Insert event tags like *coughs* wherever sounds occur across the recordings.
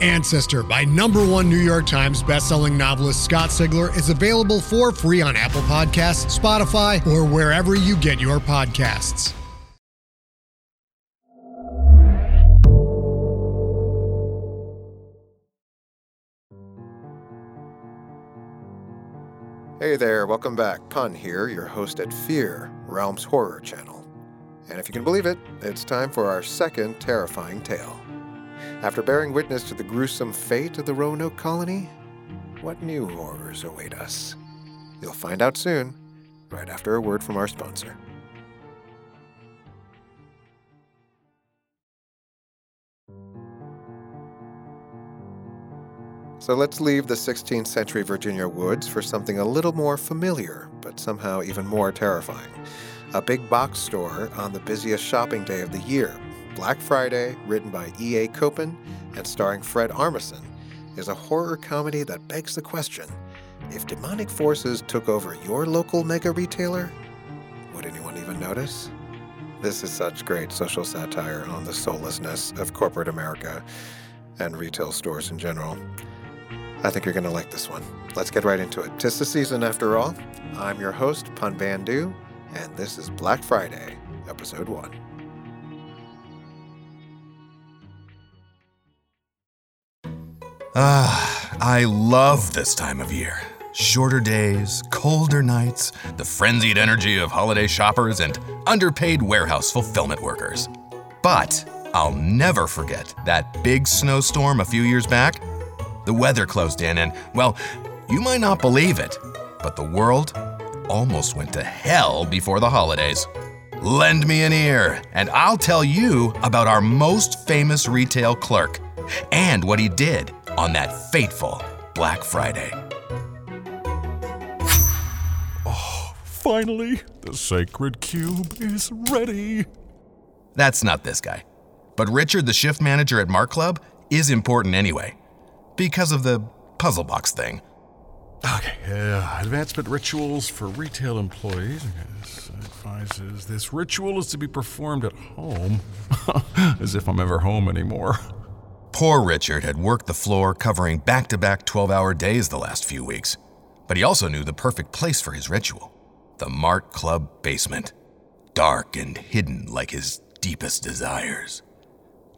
Ancestor by number one New York Times bestselling novelist Scott Sigler is available for free on Apple Podcasts, Spotify, or wherever you get your podcasts. Hey there, welcome back. Pun here, your host at Fear, Realm's horror channel. And if you can believe it, it's time for our second terrifying tale. After bearing witness to the gruesome fate of the Roanoke colony, what new horrors await us? You'll find out soon, right after a word from our sponsor. So let's leave the 16th century Virginia woods for something a little more familiar, but somehow even more terrifying. A big box store on the busiest shopping day of the year, Black Friday, written by E.A. Copen and starring Fred Armisen, is a horror comedy that begs the question if demonic forces took over your local mega retailer, would anyone even notice? This is such great social satire on the soullessness of corporate America and retail stores in general. I think you're going to like this one. Let's get right into it. Tis the season after all. I'm your host, Pun Bandhu, and this is Black Friday, Episode 1. Ah, I love this time of year. Shorter days, colder nights, the frenzied energy of holiday shoppers, and underpaid warehouse fulfillment workers. But I'll never forget that big snowstorm a few years back. The weather closed in, and, well, you might not believe it, but the world almost went to hell before the holidays. Lend me an ear, and I'll tell you about our most famous retail clerk and what he did on that fateful Black Friday. Oh, *sighs* Finally, the sacred cube is ready. That's not this guy. But Richard, the shift manager at Mart Club, is important anyway. Because of the puzzle box thing. Okay, uh, advancement rituals for retail employees. Advises this ritual is to be performed at home. *laughs* As if I'm ever home anymore. Poor Richard had worked the floor covering back to back 12 hour days the last few weeks. But he also knew the perfect place for his ritual the Mart Club basement. Dark and hidden like his deepest desires.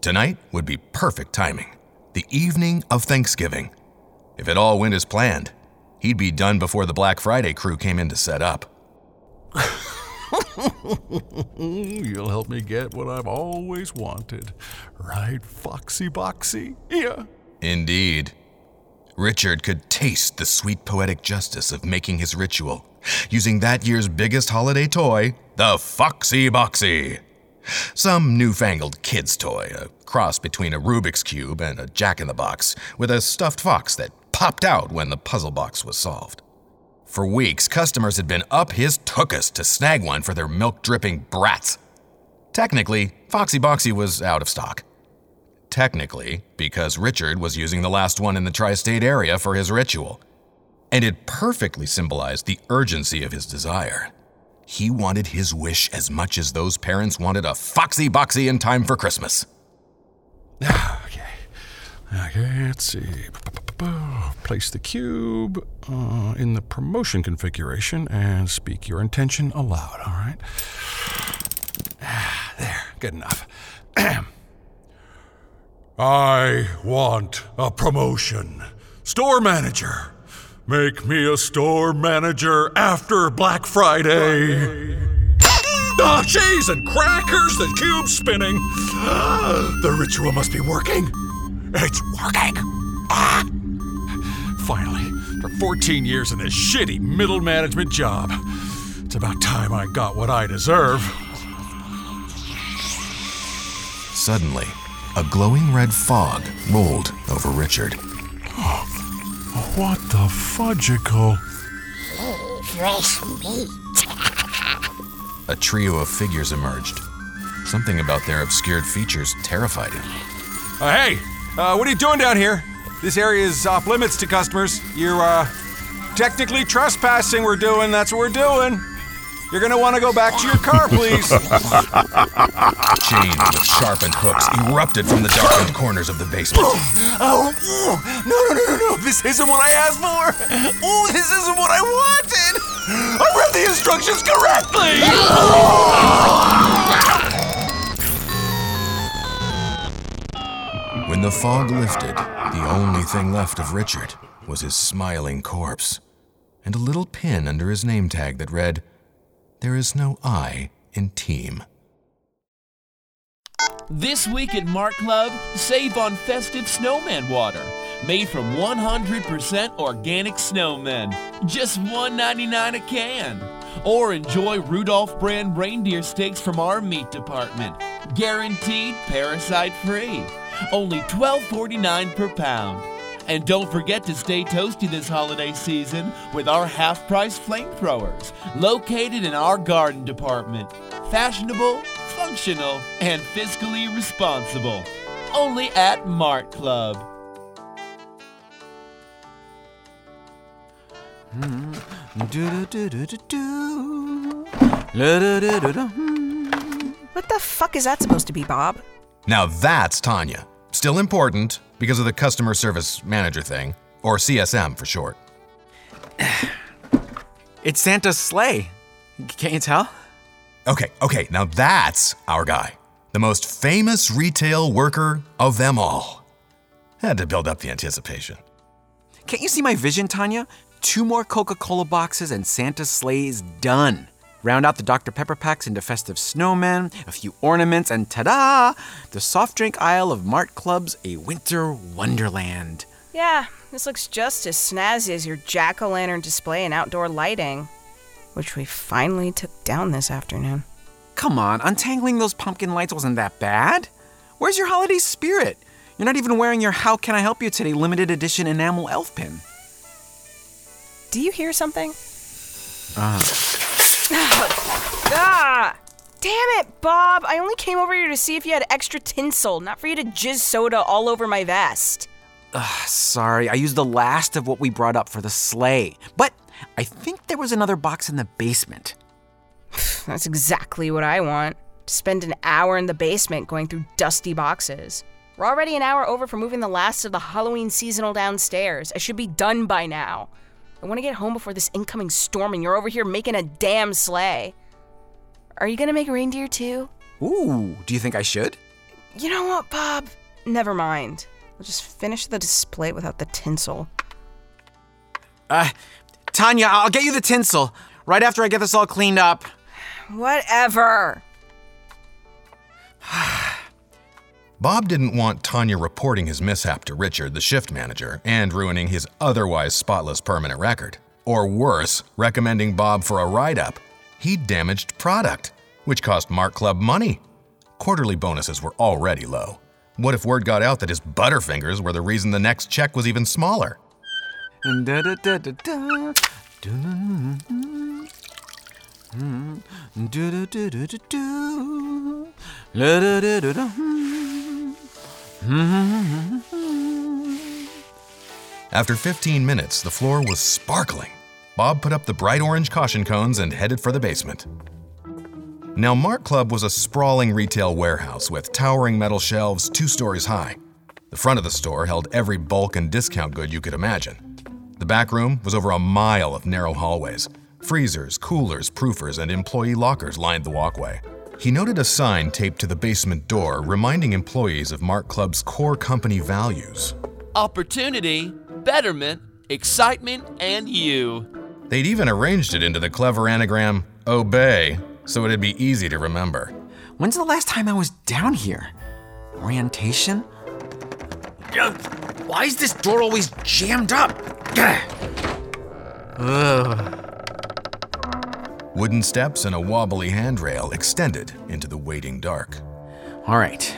Tonight would be perfect timing. The evening of Thanksgiving. If it all went as planned, he'd be done before the Black Friday crew came in to set up. *laughs* *laughs* You'll help me get what I've always wanted. Right, Foxy Boxy? Yeah. Indeed. Richard could taste the sweet poetic justice of making his ritual, using that year's biggest holiday toy, the Foxy Boxy. Some newfangled kid's toy, a cross between a Rubik's Cube and a Jack in the Box, with a stuffed fox that popped out when the puzzle box was solved. For weeks, customers had been up his tookus to snag one for their milk dripping brats. Technically, Foxy Boxy was out of stock. Technically, because Richard was using the last one in the tri state area for his ritual. And it perfectly symbolized the urgency of his desire. He wanted his wish as much as those parents wanted a foxy boxy in time for Christmas. *sighs* Okay. Okay, let's see. Place the cube uh, in the promotion configuration and speak your intention aloud, all right? There, good enough. *clears throat* I want a promotion. Store manager. Make me a store manager after Black Friday. Ah, cheese and crackers, the cube's spinning. The ritual must be working. It's working. Ah. Finally, after 14 years in this shitty middle management job, it's about time I got what I deserve. Suddenly, a glowing red fog rolled over Richard. What the fudgicle? Fresh meat. A trio of figures emerged. Something about their obscured features terrified him. Uh, hey, uh, what are you doing down here? This area is off limits to customers. You're, uh, technically trespassing, we're doing. That's what we're doing. You're gonna wanna go back to your car, please. *laughs* Chains with sharpened hooks erupted from the darkened corners of the basement. oh, ooh, no, no, no, no, no. This isn't what I asked for. Oh, this isn't what I wanted. I read the instructions correctly. *laughs* the fog lifted, the only thing left of Richard was his smiling corpse and a little pin under his name tag that read, There is no I in team. This week at Mart Club, save on festive snowman water. Made from 100% organic snowmen. Just $1.99 a can. Or enjoy Rudolph brand reindeer steaks from our meat department. Guaranteed parasite free. Only $12.49 per pound. And don't forget to stay toasty this holiday season with our half price flamethrowers, located in our garden department. Fashionable, functional, and fiscally responsible. Only at Mart Club. Hmm. What the fuck is that supposed to be, Bob? Now that's Tanya. Still important because of the customer service manager thing, or CSM for short. *sighs* It's Santa's sleigh. Can't you tell? Okay, okay, now that's our guy. The most famous retail worker of them all. Had to build up the anticipation. Can't you see my vision, Tanya? Two more Coca Cola boxes and Santa's sleigh is done. Round out the Dr. Pepper packs into festive snowmen, a few ornaments, and ta da! The soft drink aisle of Mart Club's a winter wonderland. Yeah, this looks just as snazzy as your jack o' lantern display and outdoor lighting, which we finally took down this afternoon. Come on, untangling those pumpkin lights wasn't that bad. Where's your holiday spirit? You're not even wearing your How Can I Help You Today limited edition enamel elf pin. Do you hear something? Uh, Ah! Damn it, Bob! I only came over here to see if you had extra tinsel, not for you to jizz soda all over my vest. sorry, I used the last of what we brought up for the sleigh. But I think there was another box in the basement. *sighs* That's exactly what I want. To spend an hour in the basement going through dusty boxes. We're already an hour over for moving the last of the Halloween seasonal downstairs. I should be done by now. I want to get home before this incoming storm, and you're over here making a damn sleigh. Are you gonna make reindeer too? Ooh, do you think I should? You know what, Bob? Never mind. I'll just finish the display without the tinsel. Uh, Tanya, I'll get you the tinsel right after I get this all cleaned up. *sighs* Whatever. *sighs* Bob didn't want Tanya reporting his mishap to Richard, the shift manager, and ruining his otherwise spotless permanent record. Or worse, recommending Bob for a write up. He damaged product, which cost Mart Club money. Quarterly bonuses were already low. What if word got out that his Butterfingers were the reason the next check was even smaller? *laughs* After 15 minutes, the floor was sparkling. Bob put up the bright orange caution cones and headed for the basement. Now, Mart Club was a sprawling retail warehouse with towering metal shelves two stories high. The front of the store held every bulk and discount good you could imagine. The back room was over a mile of narrow hallways. Freezers, coolers, proofers, and employee lockers lined the walkway. He noted a sign taped to the basement door reminding employees of Mart Club's core company values. Opportunity, betterment, excitement, and you. They'd even arranged it into the clever anagram Obey so it'd be easy to remember. When's the last time I was down here? Orientation? Ugh, Why is this door always jammed up? *clears throat* Ugh. Wooden steps and a wobbly handrail extended into the waiting dark. All right.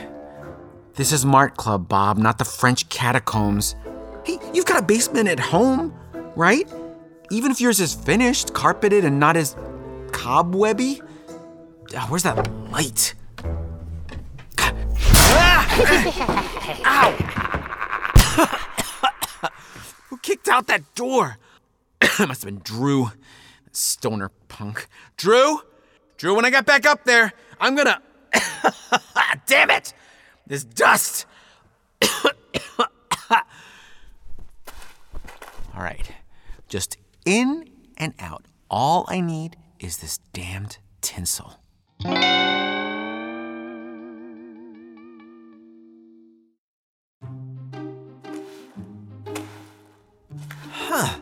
This is Mart Club, Bob, not the French catacombs. Hey, you've got a basement at home, right? Even if yours is finished, carpeted, and not as cobwebby? Ah, where's that light? Ow! *coughs* Who kicked out that door? *coughs* Must have been Drew. Stoner punk. Drew? Drew, when I get back up there, I'm gonna. *coughs* Damn it! This dust! *coughs* All right. Just in and out. All I need is this damned tinsel. Huh.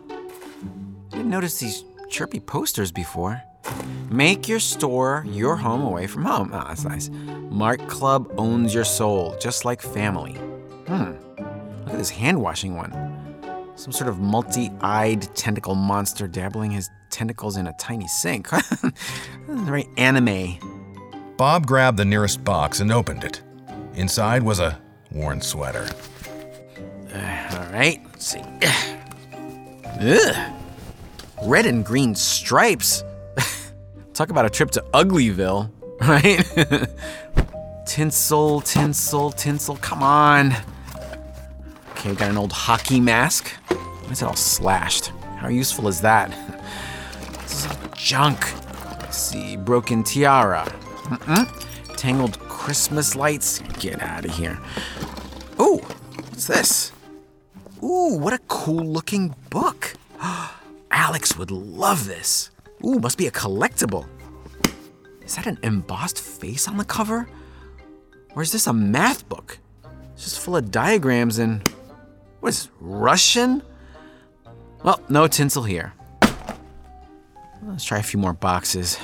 Didn't notice these chirpy posters before. Make your store your home away from home. Ah, that's nice. Mart Club owns your soul, just like family. Hmm. Look at this hand washing one. Some sort of multi eyed tentacle monster dabbling his tentacles in a tiny sink. *laughs* Very anime. Bob grabbed the nearest box and opened it. Inside was a worn sweater. All right, let's see. Ugh. Red and green stripes. *laughs* Talk about a trip to Uglyville, *laughs* right? tinsel, tinsel, tinsel. Come on. Okay, got an old hockey mask. Why is it all slashed? How useful is that? This is junk. Let's see, broken tiara. Mm-mm. Tangled Christmas lights. Get out of here. Ooh, what's this? Ooh, what a cool looking book. Alex would love this. Ooh, must be a collectible. Is that an embossed face on the cover? Or is this a math book? It's just full of diagrams and. What is Russian? Well, no tinsel here. Let's try a few more boxes.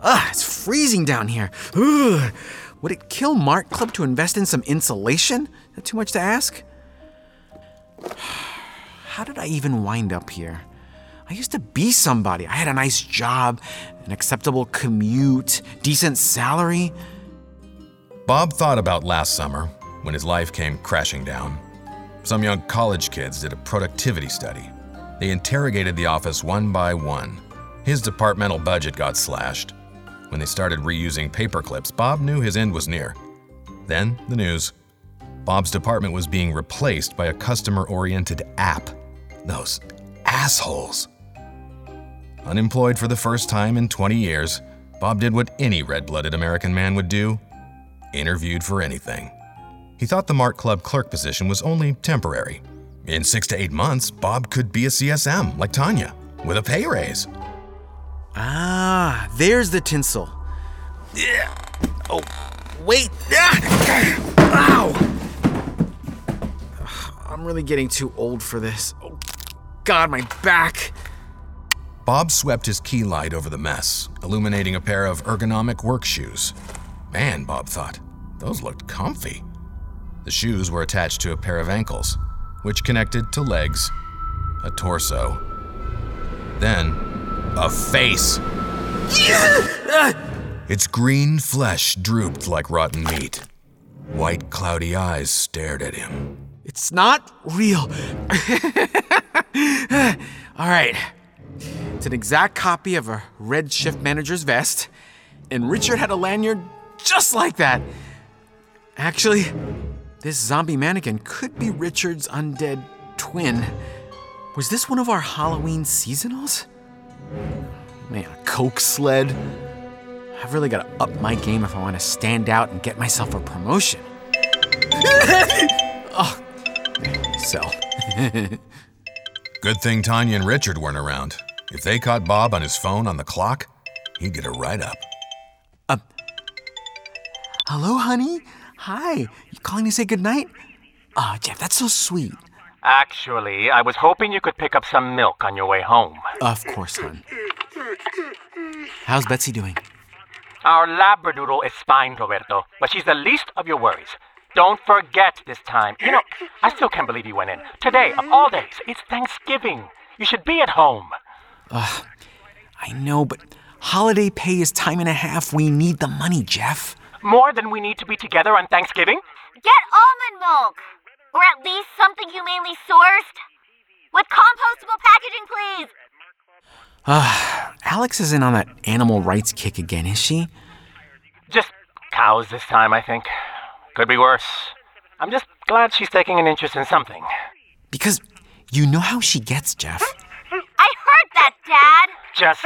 Ugh, it's freezing down here. Ugh. Would it kill Mart Club to invest in some insulation? Is that too much to ask? How did I even wind up here? I used to be somebody. I had a nice job, an acceptable commute, decent salary. Bob thought about last summer when his life came crashing down. Some young college kids did a productivity study. They interrogated the office one by one. His departmental budget got slashed. When they started reusing paper clips, Bob knew his end was near. Then, the news. Bob's department was being replaced by a customer oriented app. Those assholes. Unemployed for the first time in 20 years, Bob did what any red blooded American man would do interviewed for anything. He thought the Mart Club clerk position was only temporary. In six to eight months, Bob could be a CSM like Tanya, with a pay raise. Ah, there's the tinsel. Yeah. Oh, wait. Ah. Ow. I'm really getting too old for this. Oh, God, my back. Bob swept his key light over the mess, illuminating a pair of ergonomic work shoes. Man, Bob thought, those looked comfy. The shoes were attached to a pair of ankles, which connected to legs, a torso, then a face. Its green flesh drooped like rotten meat. White, cloudy eyes stared at him. It's not real. *laughs* All right. It's an exact copy of a red shift manager's vest, and Richard had a lanyard just like that. Actually, this zombie mannequin could be Richard's undead twin. Was this one of our Halloween seasonals? Man, a Coke sled. I've really got to up my game if I want to stand out and get myself a promotion. *laughs* so. *laughs* Good thing Tanya and Richard weren't around. If they caught Bob on his phone on the clock, he'd get a write up. Um, hello, honey. Hi. You calling to say goodnight? Oh, ah, Jeff, that's so sweet. Actually, I was hoping you could pick up some milk on your way home. Of course, hon. How's Betsy doing? Our Labradoodle is fine, Roberto, but she's the least of your worries. Don't forget this time. You know, I still can't believe you went in. Today, of all days, it's Thanksgiving. You should be at home. Ugh, I know, but holiday pay is time and a half. We need the money, Jeff. More than we need to be together on Thanksgiving? Get almond milk! Or at least something humanely sourced. With compostable packaging, please! Uh, Alex isn't on that animal rights kick again, is she? Just cows this time, I think. Could be worse. I'm just glad she's taking an interest in something. Because you know how she gets, Jeff. I heard that, Dad! Just.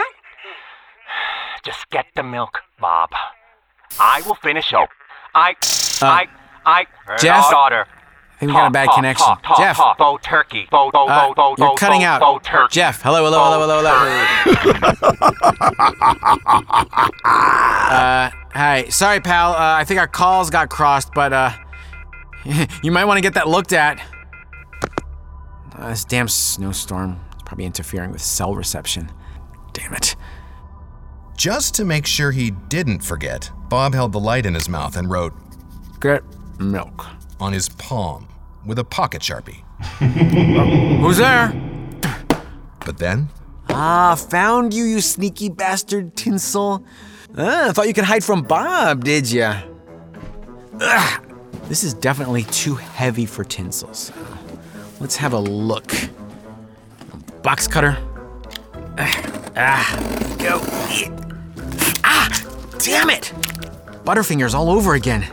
Just get the milk, Bob. I will finish up. I. Uh, I. I. Jeff? Daughter. I think we got a bad connection. talk, talk, Jeff, talk. Bo turkey. Bo, bo, uh, bo, bo, you're cutting out. Bo turkey. Jeff, hello, hello, hello, hello, hello. *laughs* uh, hi. Sorry, pal. Uh, I think our calls got crossed, but uh, *laughs* you might want to get that looked at. Uh, this damn snowstorm is probably interfering with cell reception. Damn it. Just to make sure he didn't forget, Bob held the light in his mouth and wrote, Get milk. on his palm with a pocket sharpie. *laughs* Who's there? But then, Ah, found you, you sneaky bastard, Tinsel. Ah, thought you could hide from Bob, did ya? Ugh, this is definitely too heavy for Tinsel, so let's have a look. Box cutter. Ah, ah, go. Ah, damn it! Butterfingers all over again.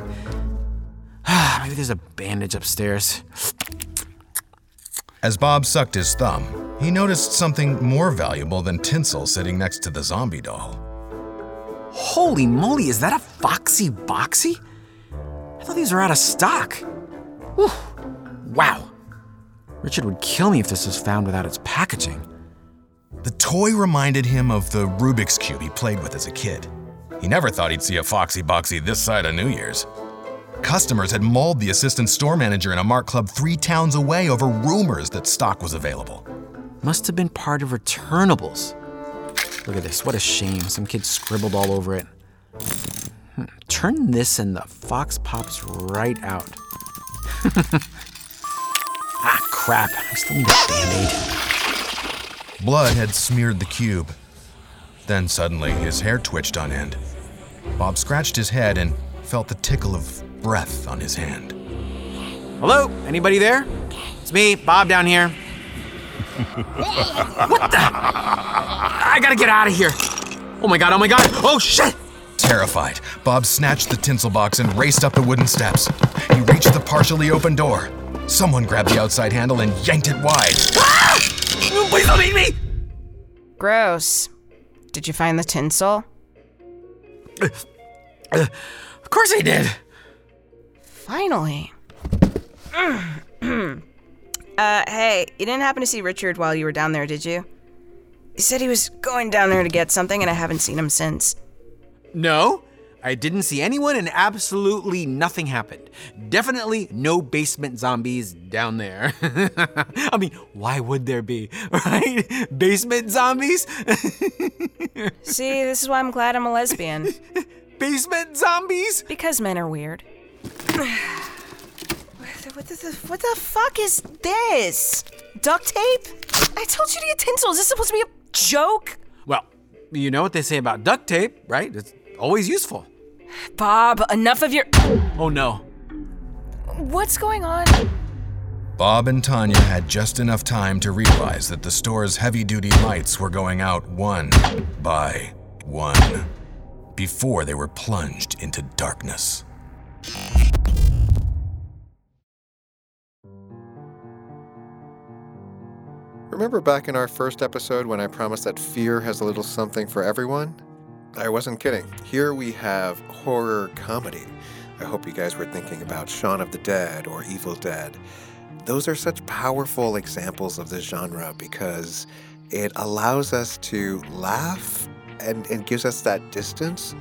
Ah, maybe there's a bandage upstairs. as Bob sucked his thumb, he noticed something more valuable than tinsel sitting next to the zombie doll. Holy moly, is that a Foxy Boxy? I thought these were out of stock. Whew. Wow. Richard would kill me if this was found without its packaging. The toy reminded him of the Rubik's Cube he played with as a kid. He never thought he'd see a Foxy Boxy this side of New Year's. Customers had mauled the assistant store manager in a Mart Club three towns away over rumors that stock was available. Must have been part of returnables. Look at this, what a shame. Some kid scribbled all over it. Hmm, Turn this and the fox pops right out. *laughs* ah, crap. I still need a band aid. Blood had smeared the cube. Then suddenly, his hair twitched on end. Bob scratched his head and felt the tickle of breath on his hand. Hello? Anybody there? It's me, Bob down here. *laughs* what the? I gotta get out of here. Oh my god, oh my god, oh shit! Terrified, Bob snatched the tinsel box and raced up the wooden steps. He reached the partially open door. Someone grabbed the outside handle and yanked it wide. Ah! Please don't eat me! Gross. Did you find the tinsel? Uh, uh, Of course I did. Finally. *clears throat* uh, hey, you didn't happen to see Richard while you were down there, did you? He said he was going down there to get something, and I haven't seen him since. No, I didn't see anyone, and absolutely nothing happened. Definitely no basement zombies down there. *laughs* I mean, why would there be, *laughs* right? Basement zombies? *laughs* See, this is why I'm glad I'm a lesbian. Basement zombies? Because men are weird. *sighs* What the, what the fuck is this? Duct tape? I told you to get tinsel. Is this supposed to be a joke? Well, you know what they say about duct tape, right? It's always useful. Bob, enough of your. Oh no. What's going on? Bob and Tanya had just enough time to realize that the store's heavy duty lights were going out one by one before they were plunged into darkness. Remember back in our first episode when I promised that fear has a little something for everyone? I wasn't kidding. Here we have horror comedy. I hope you guys were thinking about Shaun of the Dead or Evil Dead. Those are such powerful examples of this genre because it allows us to laugh and, and gives us that distance,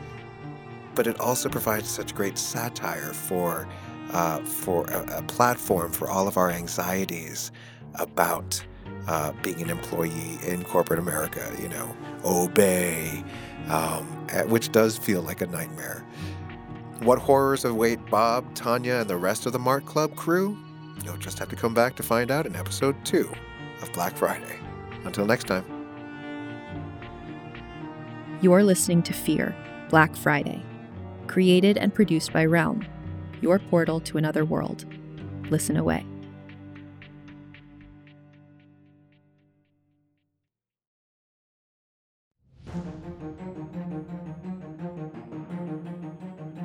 but it also provides such great satire for, uh, for a, a platform for all of our anxieties about uh, being an employee in corporate America, you know, obey, um, which does feel like a nightmare. What horrors await Bob, Tanya, and the rest of the Mart Club crew? You'll just have to come back to find out in episode two of Black Friday. Until next time. You're listening to Fear, Black Friday, created and produced by Realm, your portal to another world. Listen away.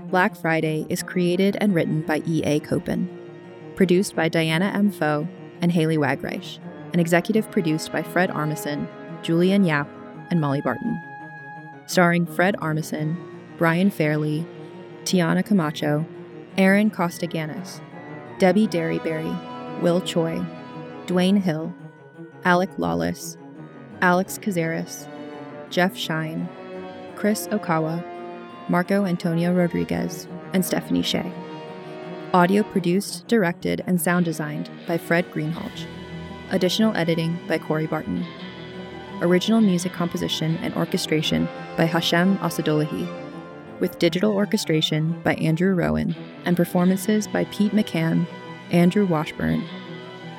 Black Friday is created and written by E.A. Copen, produced by Diana M. Foe and Haley Wagreich, and executive produced by Fred Armisen, Julian Yap, and Molly Barton. Starring Fred Armisen, Brian Fairley, Tiana Camacho, Aaron Costaganis, Debbie Derryberry, Will Choi, Dwayne Hill, Alec Lawless, Alex Cazares, Jeff Shine, Chris Okawa, Marco Antonio Rodriguez, and Stephanie Shea. Audio produced, directed, and sound designed by Fred Greenhalgh. Additional editing by Corey Barton. Original music composition and orchestration by Hashem Assadullahi, with digital orchestration by Andrew Rowan and performances by Pete McCann, Andrew Washburn,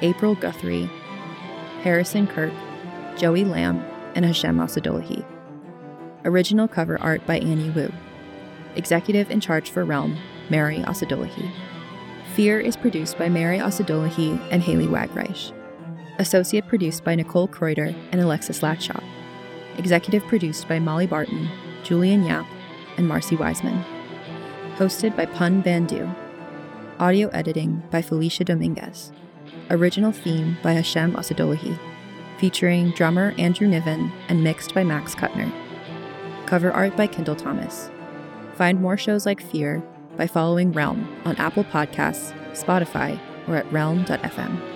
April Guthrie, Harrison Kirk, Joey Lamb, and Hashem Assadullahi. Original cover art by Annie Wu. Executive in charge for Realm, Mary Assadullahi. Fear is produced by Mary Assadullahi and Haley Wagreich. Associate produced by Nicole Kreuter and Alexis Latshaw. Executive produced by Molly Barton, Julian Yap, and Marcy Wiseman. Hosted by Pun Bandhu. Audio editing by Felicia Dominguez. Original theme by Hashem Assadullahi, featuring drummer Andrew Niven and mixed by Max Kuttner. Cover art by Kendall Thomas. Find more shows like Fear by following Realm on Apple Podcasts, Spotify, or at realm.fm.